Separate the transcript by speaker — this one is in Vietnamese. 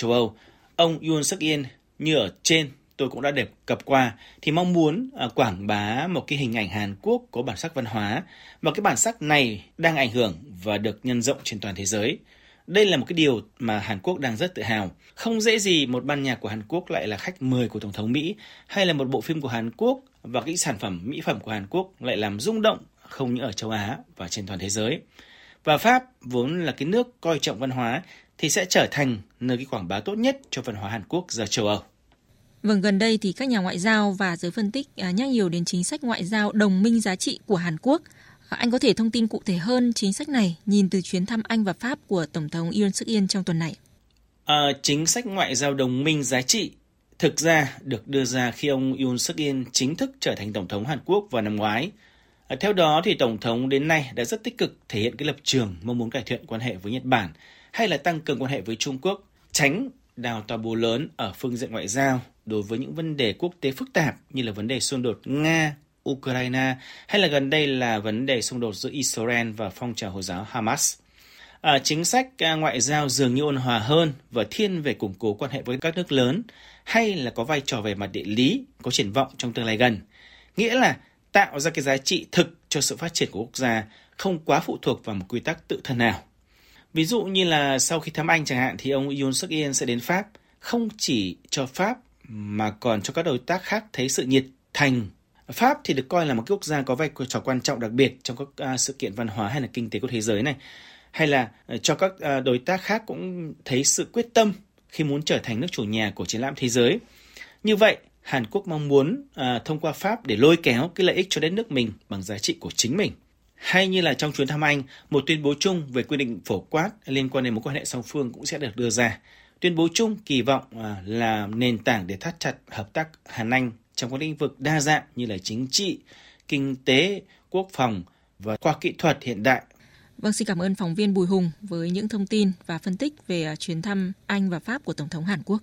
Speaker 1: châu Âu. Ông Yoon suk yeol như ở trên tôi cũng đã đề cập qua thì mong muốn à, quảng bá một cái hình ảnh Hàn Quốc có bản sắc văn hóa và cái bản sắc này đang ảnh hưởng và được nhân rộng trên toàn thế giới. Đây là một cái điều mà Hàn Quốc đang rất tự hào. Không dễ gì một ban nhạc của Hàn Quốc lại là khách mời của Tổng thống Mỹ hay là một bộ phim của Hàn Quốc và cái sản phẩm mỹ phẩm của Hàn Quốc lại làm rung động không những ở châu Á và trên toàn thế giới. Và Pháp vốn là cái nước coi trọng văn hóa thì sẽ trở thành nơi cái quảng bá tốt nhất cho văn hóa Hàn Quốc ra châu Âu.
Speaker 2: Vâng, gần đây thì các nhà ngoại giao và giới phân tích à, nhắc nhiều đến chính sách ngoại giao đồng minh giá trị của Hàn Quốc. À, anh có thể thông tin cụ thể hơn chính sách này nhìn từ chuyến thăm Anh và Pháp của Tổng thống Yoon suk yeol trong tuần này?
Speaker 1: À, chính sách ngoại giao đồng minh giá trị thực ra được đưa ra khi ông Yoon suk yeol chính thức trở thành Tổng thống Hàn Quốc vào năm ngoái. À, theo đó thì Tổng thống đến nay đã rất tích cực thể hiện cái lập trường mong muốn cải thiện quan hệ với Nhật Bản hay là tăng cường quan hệ với Trung Quốc, tránh đào tòa bố lớn ở phương diện ngoại giao đối với những vấn đề quốc tế phức tạp như là vấn đề xung đột Nga, Ukraine hay là gần đây là vấn đề xung đột giữa Israel và phong trào Hồi giáo Hamas. À, chính sách à, ngoại giao dường như ôn hòa hơn và thiên về củng cố quan hệ với các nước lớn hay là có vai trò về mặt địa lý, có triển vọng trong tương lai gần. Nghĩa là tạo ra cái giá trị thực cho sự phát triển của quốc gia, không quá phụ thuộc vào một quy tắc tự thân nào. Ví dụ như là sau khi thăm Anh chẳng hạn thì ông Yoon suk yeol sẽ đến Pháp, không chỉ cho Pháp mà còn cho các đối tác khác thấy sự nhiệt thành. Pháp thì được coi là một quốc gia có vai trò quan trọng đặc biệt trong các à, sự kiện văn hóa hay là kinh tế của thế giới này. Hay là ờ, cho các à, đối tác khác cũng thấy sự quyết tâm khi muốn trở thành nước chủ nhà của triển lãm thế giới. Như vậy, Hàn Quốc mong muốn uh, thông qua Pháp để lôi kéo cái lợi ích cho đất nước mình bằng giá trị của chính mình. Hay như là trong chuyến thăm Anh, một tuyên bố chung về quy định phổ quát liên quan đến mối quan hệ song phương cũng sẽ được đưa ra. Tuyên bố chung kỳ vọng à, là nền tảng để thắt chặt hợp tác Hàn Anh trong các lĩnh vực đa dạng như là chính trị, kinh tế, quốc phòng và khoa kỹ thuật hiện đại.
Speaker 2: Vâng, xin cảm ơn phóng viên Bùi Hùng với những thông tin và phân tích về à, chuyến thăm Anh và Pháp của Tổng thống Hàn Quốc.